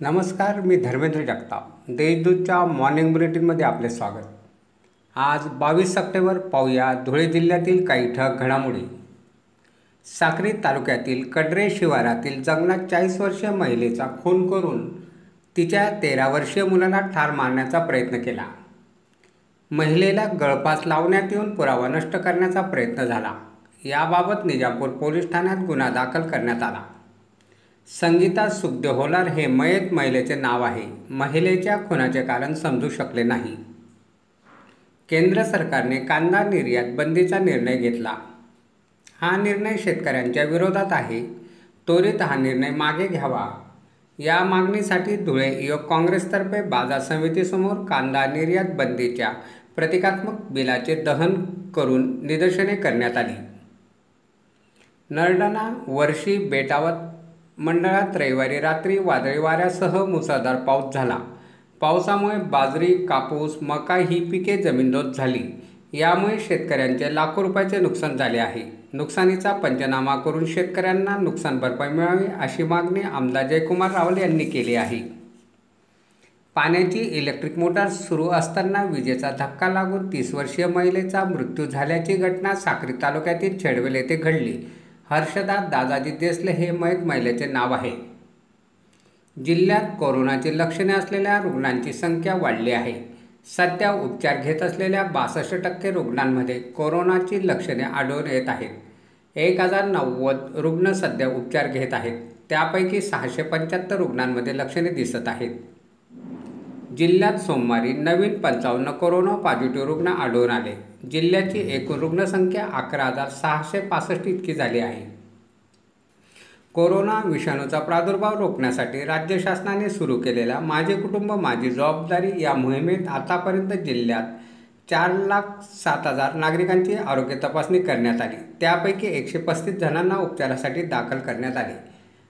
नमस्कार मी धर्मेंद्र जगताप. देशदूतच्या मॉर्निंग बुलेटिनमध्ये आपले स्वागत. आज बावीस सप्टेंबर पाहूया धुळे जिल्ह्यातील काही ठळक घडामोडी. साक्री तालुक्यातील कडरे शिवारातील जंगलात चाळीस वर्षीय महिलेचा खून करून तिच्या तेरा वर्षीय मुलाला ठार मारण्याचा प्रयत्न केला. महिलेला गळफास लावण्यात येऊन पुरावा नष्ट करण्याचा प्रयत्न झाला. याबाबत निजापूर पोलीस ठाण्यात गुन्हा दाखल करण्यात आला. संगीता सुखदेव होलार हे मयत महिलेचे नाव आहे. महिलेच्या खुनाचे कारण समजू शकले नाही. केंद्र सरकारने कांदा निर्यात बंदीचा निर्णय घेतला. हा निर्णय शेतकऱ्यांच्या विरोधात आहे. त्वरित हा निर्णय मागे घ्यावा. या मागणीसाठी धुळे युवक काँग्रेसतर्फे बाजार समितीसमोर कांदा निर्यात बंदीच्या प्रतिकात्मक बिलाचे दहन करून निदर्शने करण्यात आली. नरडणा वर्षी बेटावत मंडळात रविवारी रात्री वादळी वाऱ्यासह मुसळधार पाऊस झाला. पावसामुळे बाजरी कापूस मका ही पिके जमीनदोत झाली. यामुळे शेतकऱ्यांचे लाखो रुपयाचे नुकसान झाले आहे. नुकसानीचा पंचनामा करून शेतकऱ्यांना नुकसान भरपाई मिळावी अशी मागणी आमदार जयकुमार रावल यांनी केली आहे. पाण्याची इलेक्ट्रिक मोटार सुरू असताना विजेचा धक्का लागून तीस वर्षीय महिलेचा मृत्यू झाल्याची घटना साक्री तालुक्यातील छेडवेल येथे घडली. हर्षदा दादाजी देसले हे मयत महिलेचे नाव आहे. जिल्ह्यात कोरोनाची लक्षणे असलेल्या रुग्णांची संख्या वाढली आहे. सध्या उपचार घेत असलेल्या बासष्ट टक्के रुग्णांमध्ये कोरोनाची लक्षणे आढळून येत आहेत. एक हजार नव्वद रुग्ण सध्या उपचार घेत आहेत. त्यापैकी सहाशे पंच्याहत्तर रुग्णांमध्ये लक्षणे दिसत आहेत. जिल्ह्यात सोमवारी नवीन पंचावन्न कोरोना पॉझिटिव्ह रुग्ण आढळून आले. जिल्ह्याची एकूण रुग्णसंख्या अकरा हजार सहाशे पासष्ट इतकी झाली आहे. कोरोना विषाणूचा प्रादुर्भाव रोखण्यासाठी राज्य शासनाने सुरू केलेल्या माझे कुटुंब माझी जबाबदारी या मोहिमेत आतापर्यंत जिल्ह्यात चार लाख सात हजार नागरिकांची आरोग्य तपासणी करण्यात आली. त्यापैकी एकशे पस्तीस जणांना उपचारासाठी दाखल करण्यात आले.